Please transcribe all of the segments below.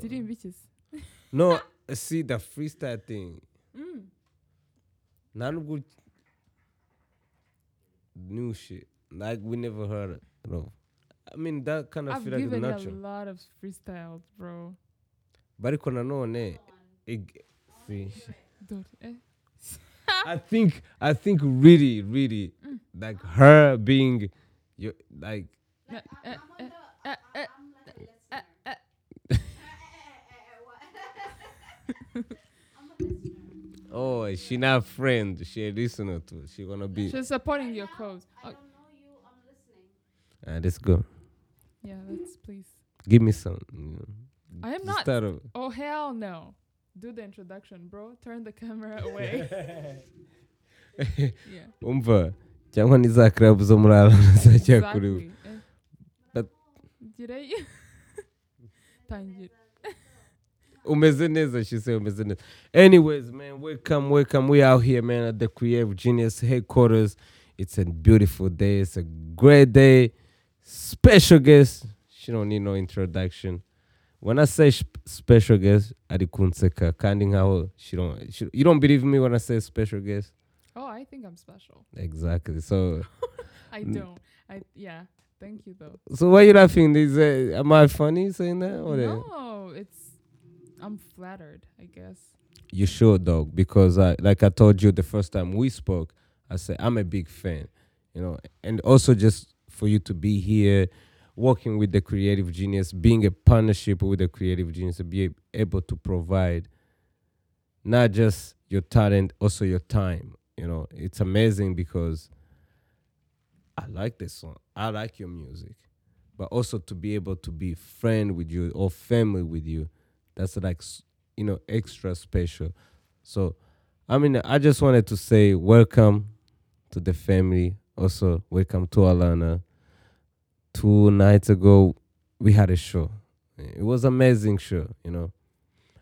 iki se no see the freestyle thing Mm. nta nubwo new shit like we never heard it no. I mean that kind of I've feel like given you a lot of freestyles bro but ariko nanone ig- see. I think I think really really Mm. like her being you like Eh, eh, eh, eh, eh, eh, eh. Oh she not a friend she a listener to she gonna be She's supporting your cause. Oh, uh, let's go yeah, let's please. give me some you know, I am not. start. Oh hell no! Do the introduction, bro. Turn the camera away. yeah. umva cyangwa ni za club zo muri arana zajya kuri we Exactly. Direi. Tangira. Umeze neza she said umeze neza anyways man welcome welcome we out here man at the creative genius headquarters it's a beautiful day it's a great day special guest she don't need no introduction when i say special guest ari kunseka kandi nkaho she don't she, you don't believe me when i say special guest Oh, I think I'm special. exactly so I don't. I yeah. Thank you though. so why are you laughing is uh, am i funny saying that or No, it's. I'm flattered. I guess. You should, dog, because I, like I told you the first time we spoke, I said I'm a big fan, you know, and also just for you to be here, working with the creative genius, being a partnership with the creative genius, to be able to provide not just your talent, also your time. You know, it's amazing because I like this song, I like your music, but also to be able to be friend with you or family with you, that's like you know extra special. So, I mean, I just wanted to say welcome to the family. Also, welcome to Atlanta. Two nights ago, we had a show. It was amazing show. You know,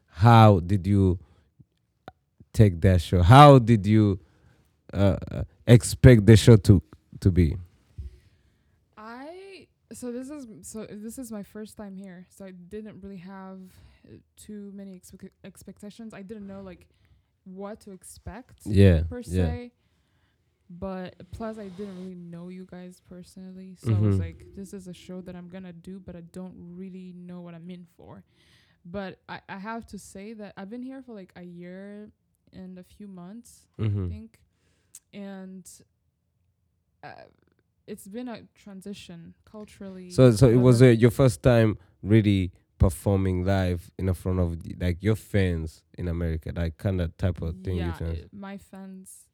how did you take that show? How did you uh, uh, expect the show to to be? I so this is so this is my first time here, so I didn't really have too many expec- expectations. I didn't know like what to expect Yeah, per yeah. se. But plus, I didn't really know you guys personally, so I was like, "This is a show that I'm gonna do, but I don't really know what I'm in for." But I, I have to say that I've been here for like a year and a few months, I Mm-hmm. think, and uh, it's been a transition culturally. So, so it was uh, your first time really performing live in the front of the, like your fans in America, like kind of type of thing. you yeah, trying- i- my fans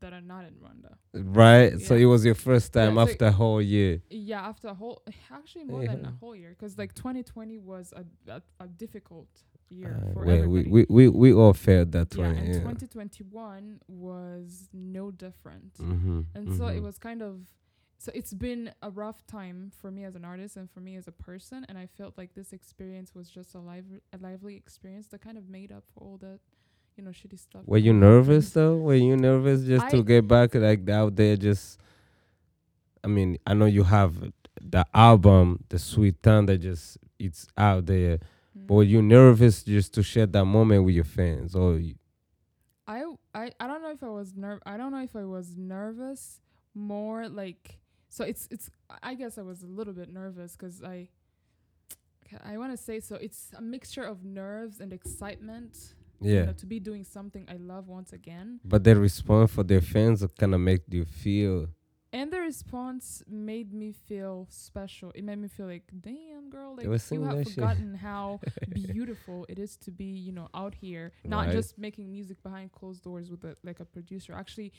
that are not in Rwanda. right? So it was your first time Yeah, after a whole year. Yeah, after a whole, actually more than a whole year, because like 2020 was a a, a difficult year Uh, for well, we, everybody. we, we, we all felt that yeah, one. and Yeah. 2021 was no different. Mm-hmm, and so it was kind of so it's been a rough time for me as an artist and for me as a person and i felt like this experience was just a live, a lively experience that kind of made up for all that you know shitty stuff Were that you nervous though? Were you nervous just I- to get back like out there? Just, I mean, I know you have the album, the Sweet Thunder, just it's out there. Mm. But were you nervous just to share that moment with your fans, or you, I, I I don't know if I was nerv I don't know if I was nervous more like so it's it's I guess I was a little bit nervous 'cause I I want to say so it's a mixture of nerves and excitement you yeah? know, to be doing something I love once again But the response for their fans kind of make you feel and the response made me feel special it made me feel like damn girl like you have shit. forgotten how beautiful it is to be you know out here not Right. just making music behind closed doors with a, like a producer actually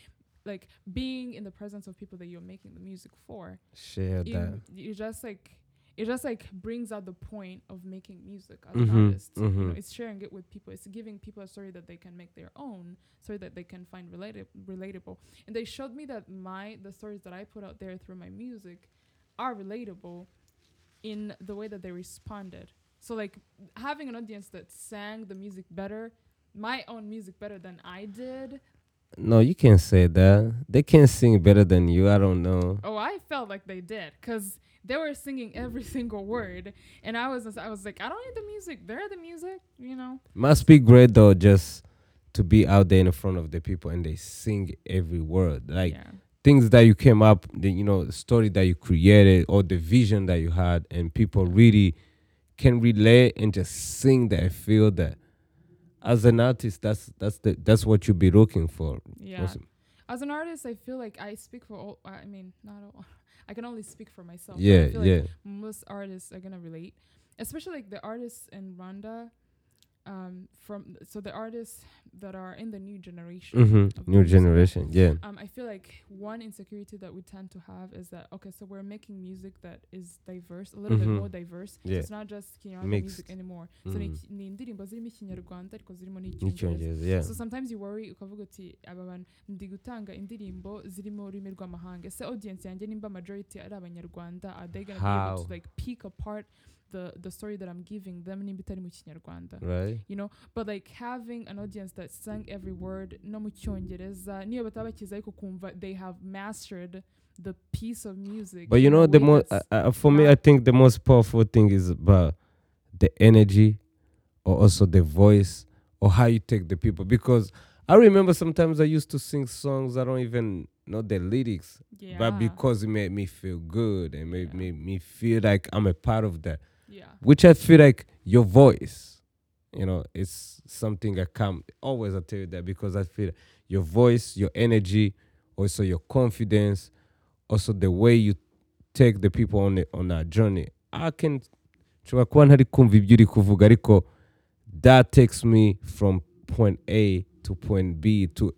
like being in the presence of people that you're making the music for. Share you, that. you just like it just like brings out the point of making music as Mhm, an artist. You know, it's sharing it with people. It's giving people a story that they can make their own story that they can find related relatable. And they showed me that my the stories that i put out there through my music are relatable in the way that they responded. So like having an audience that sang the music better my own music better than i did No, you can't say that. They can't sing better than you. I don't know. Oh, I felt like they did because they were singing every single word, and I was I was like, I don't need the music. They're the music, you know. Must be great though, just to be out there in front of the people and they sing every word. Like yeah. things that you came up, the you know, the story that you created or the vision that you had, and people really can relate and just sing that, feel that. As an artist, that's that's the that's what you'd be looking for. Yeah. Awesome. As an artist, I feel like I speak for all. I mean, not all. I can only speak for myself. Yeah, I feel yeah. Like most artists are gonna relate, especially like the artists in Rwanda. Um, from so the artists that are in the new generation. Mm-hmm. New generation, yeah. Um, I feel like one insecurity that we tend to have is that okay, so we're making music that is diverse, a little Mhm. bit more diverse. So it's not just Kinyarwanda music anymore. So ni iki- ni indirimbo zirimo ikinyarwanda ariko zirimo n'icyongereza. N'icyongereza, yeah. So sometimes you worry ukavuga uti aba bantu ndi gutanga indirimbo zirimo ururimi rw'amahanga ese audience yanjye nimba majority ari abanyarwanda are they gonna be able to like pick apart the the story that I'm giving them nimba itari mu kinyarwanda Right? you know but like having an audience that sang every word no mu cyongereza niyo bataba bakizi ariko kumva they have mastered the piece of music But you know, the most uh, uh, for me, I think the most powerful thing is about the energy, or also the voice, or how you take the people. Because I remember sometimes I used to sing songs I don't even know the lyrics, yeah but because it made me feel good and made, Yeah. made me feel like I'm a part of that. Yeah Which I feel like your voice, you know, it's something I come always I tell you that because I feel your voice, your energy, also your confidence, also the way you take the people on the, on that journey. I can nshobora kuba ntari kumva ibyo uri kuvuga ariko that takes me from point A to point B to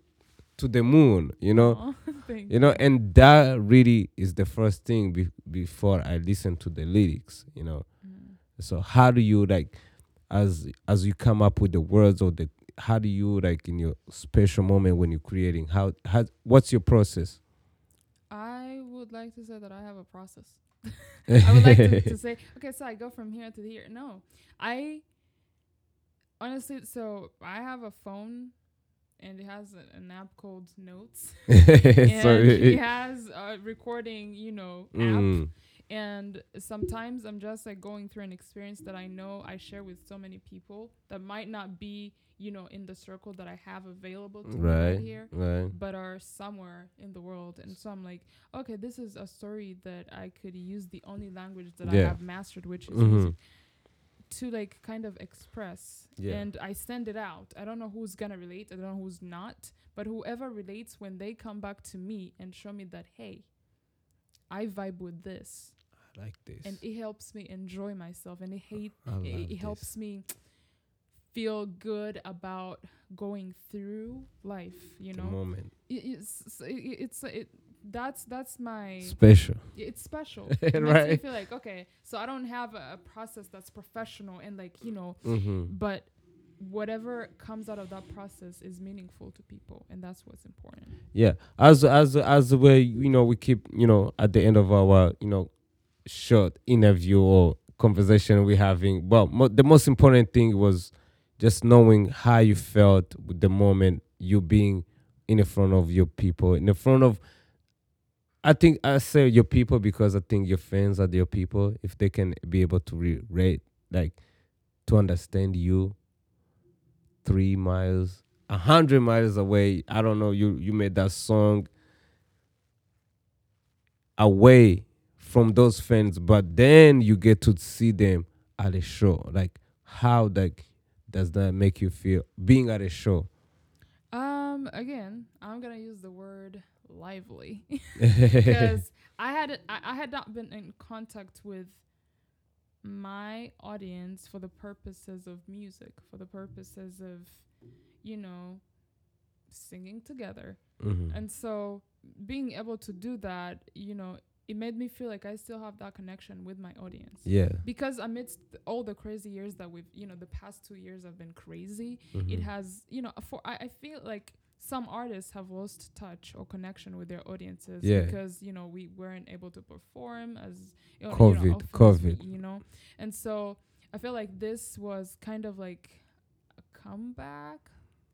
to the moon, you know. You know, and that really is the first thing be- before I listen to the lyrics, you know. So how do you like as as you come up with the words or the how do you like in your special moment when you're creating how how what's your process? I would like to say that I have a process. I would like to, to say, okay, so I go from here to here. No, I honestly, so I have a phone and it has a, an app called Notes. and so he it- has a recording, you know, app. mm, And sometimes I'm just like going through an experience that I know I share with so many people that might not be, you know, in the circle that I have available to me right right, here right. but are somewhere in the world. And so I'm like, okay, this is a story that I could use the only language that I have mastered, which is Mhm. to like kind of express. Yeah. And I send it out. I don't know who's gonna relate. I don't know who's not. But whoever relates, when they come back to me and show me that, hey, I vibe with this, I like this. and it helps me enjoy myself, and it hate it, it helps me feel good about going through life. You the know, moment. it, it's it, it's it that's that's my Special. it's special it makes me feel like okay so i don't have a, a process that's professional and like you know Mm-hmm. but whatever comes out of that process is meaningful to people and that's what's important Yeah, as as as we you know we keep you know at the end of our you know short interview or conversation we're having. Well, mo- the most important thing was just knowing how you felt with the moment you being in the front of your people, in the front of. I think I say your people because I think your fans are your people. If they can be able to re- rate, like, to understand you, three miles, a hundred miles away. I don't know. You you made that song away from those fans, but then you get to see them at a show. Like how like does that make you feel being at a show? um again i'm gonna use the word lively because I had I, I had not been in contact with my audience for the purposes of music, for the purposes of, you know, singing together. Mhm. And so being able to do that, you know, it made me feel like I still have that connection with my audience. yeah. Because amidst all the crazy years that we've, you know, the past two years have been crazy, it Mhm. has you know for I, I feel like some artists have lost touch or connection with their audiences Yeah. because you know we weren't able to perform as you know, COVID, you know, COVID. you know and so i feel like this was kind of like a comeback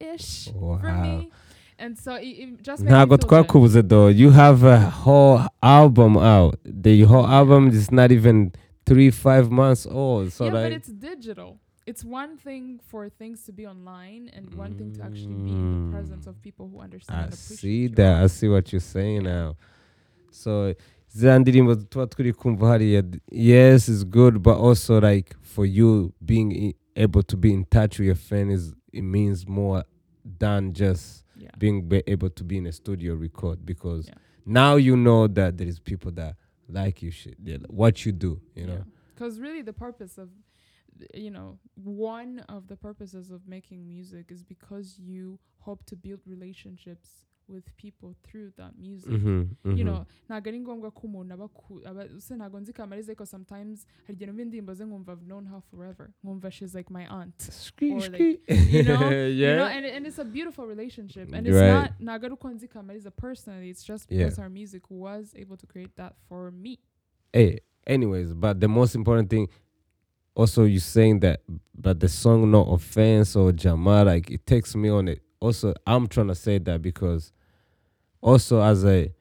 ish for Wow. me and so it, it just made me ntabwo feel good. twakubuze though. You have a whole album out. The whole album is not even three five months old. So yeah, but it's digital. It's one thing for things to be online, and one thing to actually be in the presence of people who understand I and see that. I see what you're saying now. So za ndirimbo tuba turi kumva hariya yes it's good but also like for you being able to be in touch with your friends it means more than just Yeah. being be able to be in a studio record because Yeah. now you know that there is people that like you shit what you do you know Because really, the purpose of, you know, one of the purposes of making music is because you hope to build relationships with people through that music. Mhm, you know ntabwo ari ngombwa ko umuntu aba ku- aba se ntabwo nzi kamariza ko sometimes hari igihe numva indirimbo ze nkumva I've known her forever nkumva she's like my aunt Skee, or skee. like, you know, yeah you know and, and it's a beautiful relationship and it's Right. not ntabwo ari uko nzi kamariza personally it's just Yeah. because her music was able to create that for me hey anyways but the most important thing also you saying that but the song no offense or jama like it takes me on it also i'm trying to say that because also as a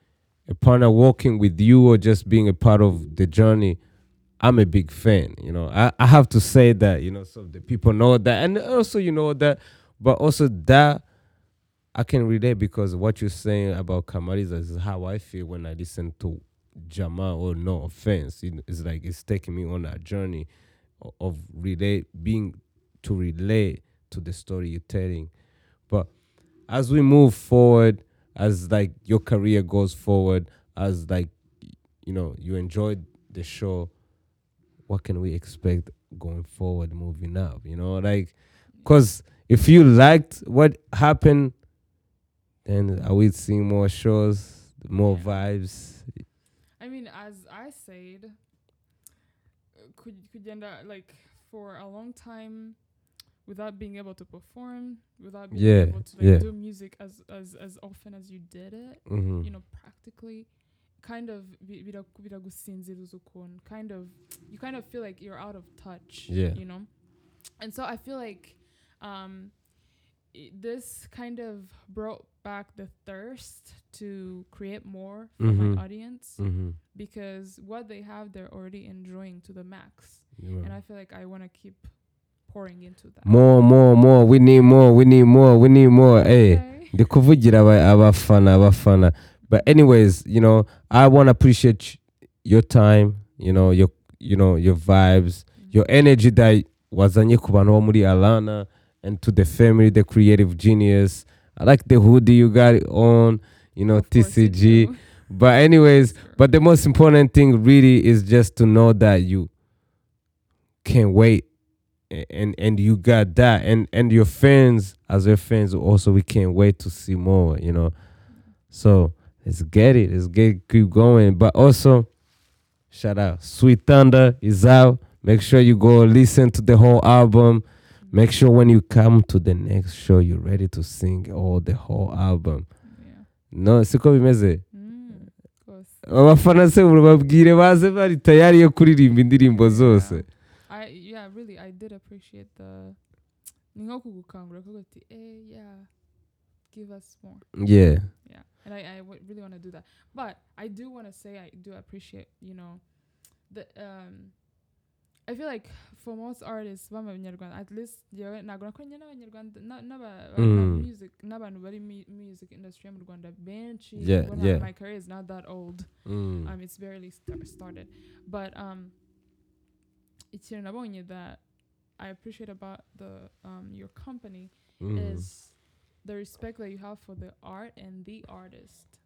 a partner walking with you or just being a part of the journey i'm a big fan you know i, I have to say that you know so the people know that and also you know that but also that i can relate because what you're saying about kamariza is how i feel when i listen to Jama or no offense, it's like it's taking me on a journey of relate being to relate to the story you're telling. But as we move forward, as like your career goes forward, as like you know, you enjoyed the show, what can we expect going forward moving up? You know, like cause if you liked what happened, then are we seeing more shows, more vibes? I mean, as I said, uh, could end up like for a long time without being able to perform, without being Yeah, able to like yeah. do music as as as often as you did it, Mm-hmm. you know, practically, kind of bi- bira- biragusinziriza kind of you kind of feel like you're out of touch. Yeah. You know, and so I feel like um this kind of brought back the thirst to create more for Mhm. my audience Mm-hmm. because what they have they're already enjoying to the max Yeah. and i feel like i want to keep pouring into that. More more more. We need more. We need more. We need more. Hey Okay. ndi kuvugira aba- abafana abafana. But anyways you know i want to appreciate your time you know your you know your vibes mm. your energy that wazanye ku bantu bo muri Atlanta and to the family the creative genius. I like the hoodie you got on you know Of you tcg but anyways Sure. But the most important thing really is just to know that you can't wait and and you got that and and your fans as your fans also we can't wait to see more, you know. So let's get it. Let's get keep going. But also shout out. Sweet Thunder is out. Make sure you go listen to the whole album. Make sure when you come to the next show you're ready to sing all the whole album. yeah No, siko bimeze. mm, of course abafana se babwire baze bari tayari yo kuririmba indirimbo zose i yeah really i did appreciate the ni nko kugukangura eh yeah give us more yeah yeah and i, I w- really want to do that but i do want to say i do appreciate you know the um i feel like for most artists at least yewe ntabwo nakoranye n'abanyarwanda na- n'aba- ba- na Mm. music n'abantu bari mu music industry yo mu rwanda benshi Yeah, yeah. my career is not that old Mm. um it's barely sta- started but um ikintu nabonye that i appreciate about the um your company Mm. is the respect that you have for the art and the artist.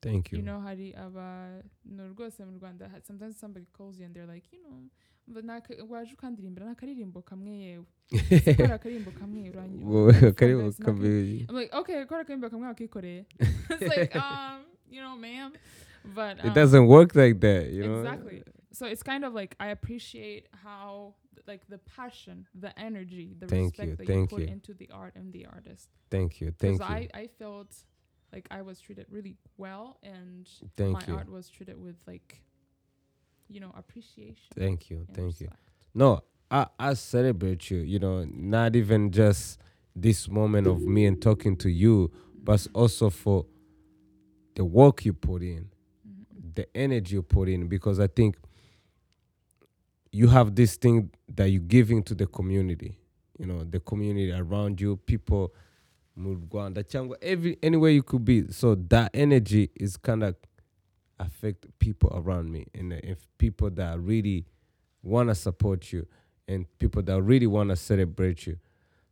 Thank you, you know hari aba no rwose mu rwanda sometimes somebody calls you and they're like you know waje ukandirimbira n'akaririmbo kamwe yewe kora akaririmbo kamwe uranyi- Wowe uranyi- akaririmbo kamwe I'm like okay kora akaririmbo kamwe wakikoreye it's like um you know ma'am. But it um, doesn't work like that you know? Exactly so it's kind of like i appreciate how like the passion the energy the Thank respect you, that thank you put you. into the art and the artist thank you thank you I, I felt like I was treated really well and thank my you art was treated with like you know appreciation. thank you thank you no i i celebrate you you know not even just this moment of me and talking to you but also for the work you put in, Mhm. the energy you put in. Because I think you have this thing that you're giving to the community. You know, the community around you, people, mu Rwanda, cyangwa every anywhere you could be. So that energy is kind of affect people around me, and if people that really want to support you, and people that really want to celebrate you.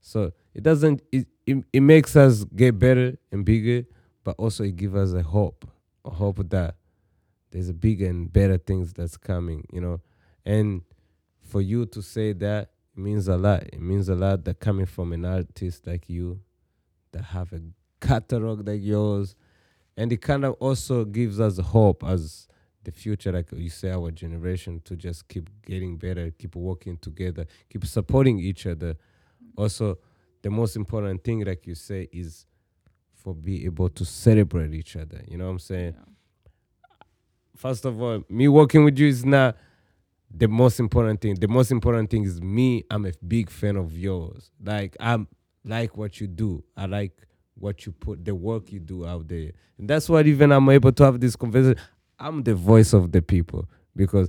So it doesn't. It, it it makes us get better and bigger, but also it gives us a hope, a hope that there's a bigger and better things that's coming. You know, and for you to say that means a lot. It means a lot that coming from an artist like you, that have a catalog like yours, and it kind of also gives us hope as the future, like you say, our generation to just keep getting better, keep working together, keep supporting each other. Also, the most important thing, like you say, is for be able to celebrate each other. You know what I'm saying? Yeah. first of all, me working with you is not the most important thing. The most important thing is me. I'm a big fan of yours. Like I'm like what you do. I like what you put, the work you do out there, and that's why even I'm able to have this conversation. I'm the voice of the people because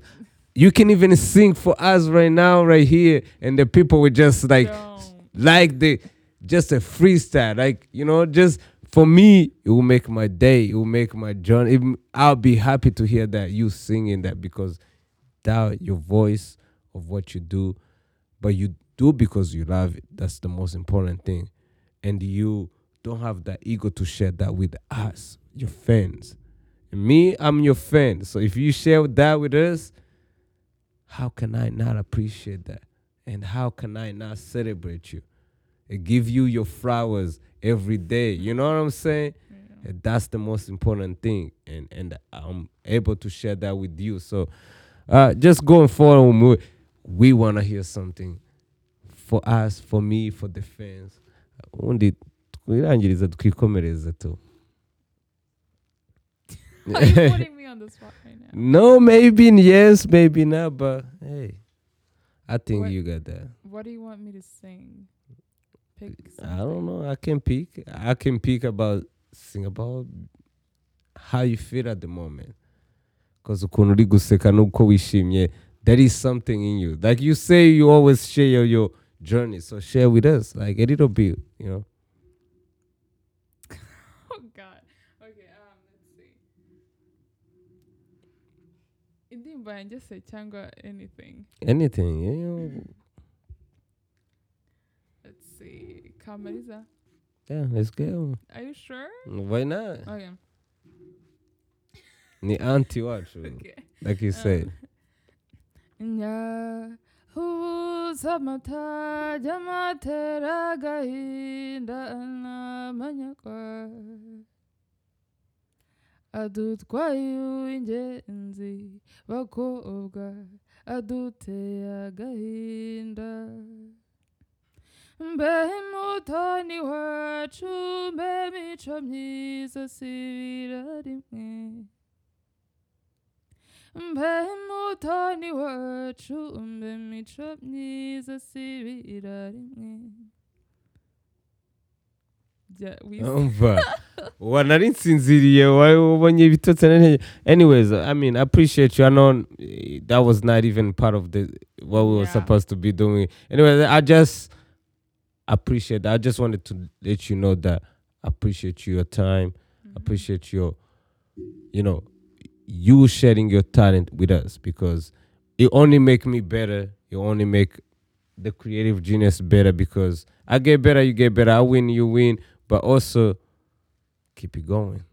you can even sing for us right now, right here, and the people will just like Don't. like the just a freestyle like you know just for me it will make my day it will make my journey i'll be happy to hear that you singing that because that your voice of what you do but you do because you love it that's the most important thing and you don't have that ego to share that with us your fans me i'm your fan so if you share that with us how can i not appreciate that and how can i not celebrate you and give you your flowers every day. You know what I'm saying? Yeah. And that's the most important thing, and and I'm able to share that with you. So, uh, just going forward, we, we want to hear something for us, for me, for the fans. Undi twirangiriza twikomereze tu. Are you putting me on the spot right now? no, maybe yes, maybe not, but hey, I think What- you got that. What do you want me to sing? Pick I don't know. I can pick. I can pick about sing about how you feel at the moment. Cause ukuntu uri guseka nuko wishimye, there is something in you. Like you say, you always share your, your journey. So share with us, like a little bit, you know. Oh God. Okay. Um. Let's see. Indirimbo yanjye se cyangwa anything. Anything, you know. Let's see. Kamariza. Yeah, let's go. Are you sure? Why not? Okay. Ni anti wacu, Okay. like you said. nyahuza amatajya amatera agahinda n'amanyagwa adutwaye uw'ingenzi bakobwa aduteye agahinda mbe mutoni wacu mbe mico myiza sibira rimwe. Mbe mutoni wacu mbe mico myiza sibira rimwe. Umva wanari nsinziriye ubonye ibitotsi n'intege anyways i mean i appreciate you. I know that was not even part of the what we were Yeah. supposed to be doing. Anyway i just appreciate that. I just wanted to let you know that i appreciate your time. Mhm. appreciate your you know you sharing your talent with us because it only make me better it only make the creative genius better because i get better you get better. I win you win. But also keep it going.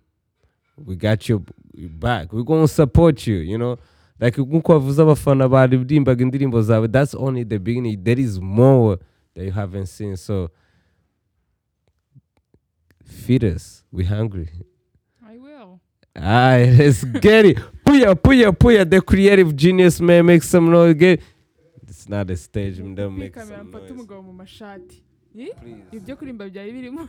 We got your back. We're gonna support you you know? Like nkuko wavuze abafana baririmbaga indirimbo zawe that's only the beginning. There is more that you haven't seen. So feed us. We're hungry will. Alright, let's get it. Puya, puya, puya. The creative genius man, make some noise. Get. It's not a stage. Don't make some noise. ibyo kurimba byari birimo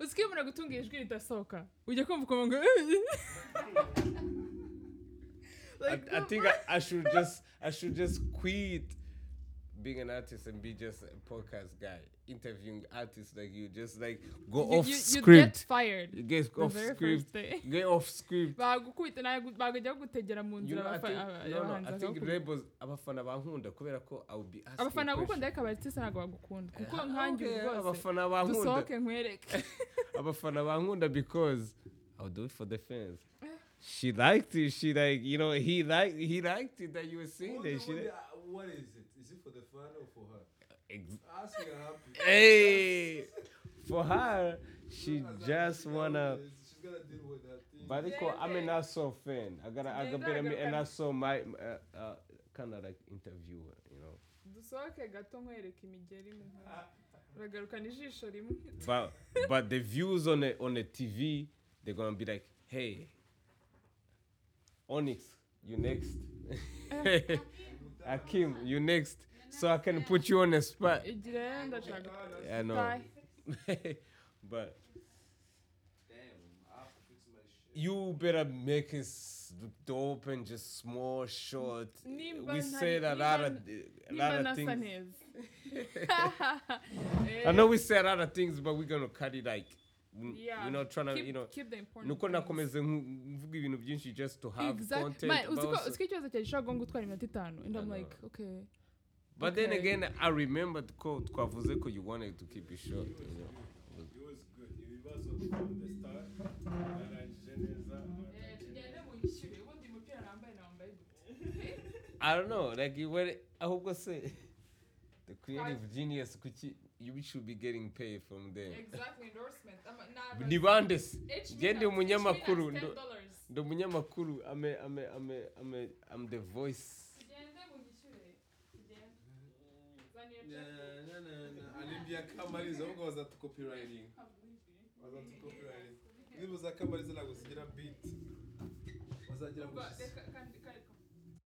Uziko- umuntu agutunga ijwi ridasohoka ujya kumva ukuntu ngo I, I think I, I should just I should just quit being an artist and be just a podcast guy interviewing artists like you just like go You- off you, you script get fired you get off script get off script bagukubita nawe bagajya gutegera mu you nzira know, I think, aba- no, no, abahanzi I think bakagukubita. labels abafana bankunda kubera ko I will be asking abafana bagukunda questions. ariko abartiste ntabwo bagukunda kuko Ah, nkanjye okay, rwose abafana bankunda dusohoke nkwereke abafana bankunda because I'll do it for the fans. She liked it. She like you know he liked he liked it that you were saying What, that. the- She what, like, the- what is it? Is it for the fan or for her? Hey, for her, she just wanna. always- She's gonna deal with that thing. But they call, I'm a Nassau fan. I gotta I gotta be that- a Nassau my uh, uh, kind of like interviewer, you know. dusohoke gato nkwereke imigeri mu uragarukana ijisho rimwe But but the views on the on the TV, they're gonna be like, hey, Onyx, you next. Akim, you next. So I can put you on the spot. ndashaka I know. But Damn, I have to fix my shit. you better make it dope and just small, short. We said a lot of a lot of things. I eh. know we said a lot of things, but we're gonna cut it like Yeah, you know, trying to keep, you know. keep the important nuko nakomeze nku- mvuga ibintu byinshi just to have Exact- content Man, uzi but ko also- uzi ko ikibazo cyawe gishobora kuba gutwara iminota itanu and I'm like okay but then again i remembered ko twavuze ko you wanted to keep it short you know. It was good. Ibibazo from the start. Narangije neza. tugende muyishyure ubundi umupira nambaye nambaye gute i don't know like you were I hope I se the creative genius kuki you should be getting paid from them exactly endorsement Ama- na- ni bande se H Njye ndi Minas- umunyamakuru H Minas ndo- $10. ndi umunyamakuru ame ame ame ame i'm the voice na. Alimbia kamariza ahubwo bazatu copywriting bazatu copywriting indirimbo za kamariza ntabwo zigira beat bazagira ngo Umva, reka- kandi-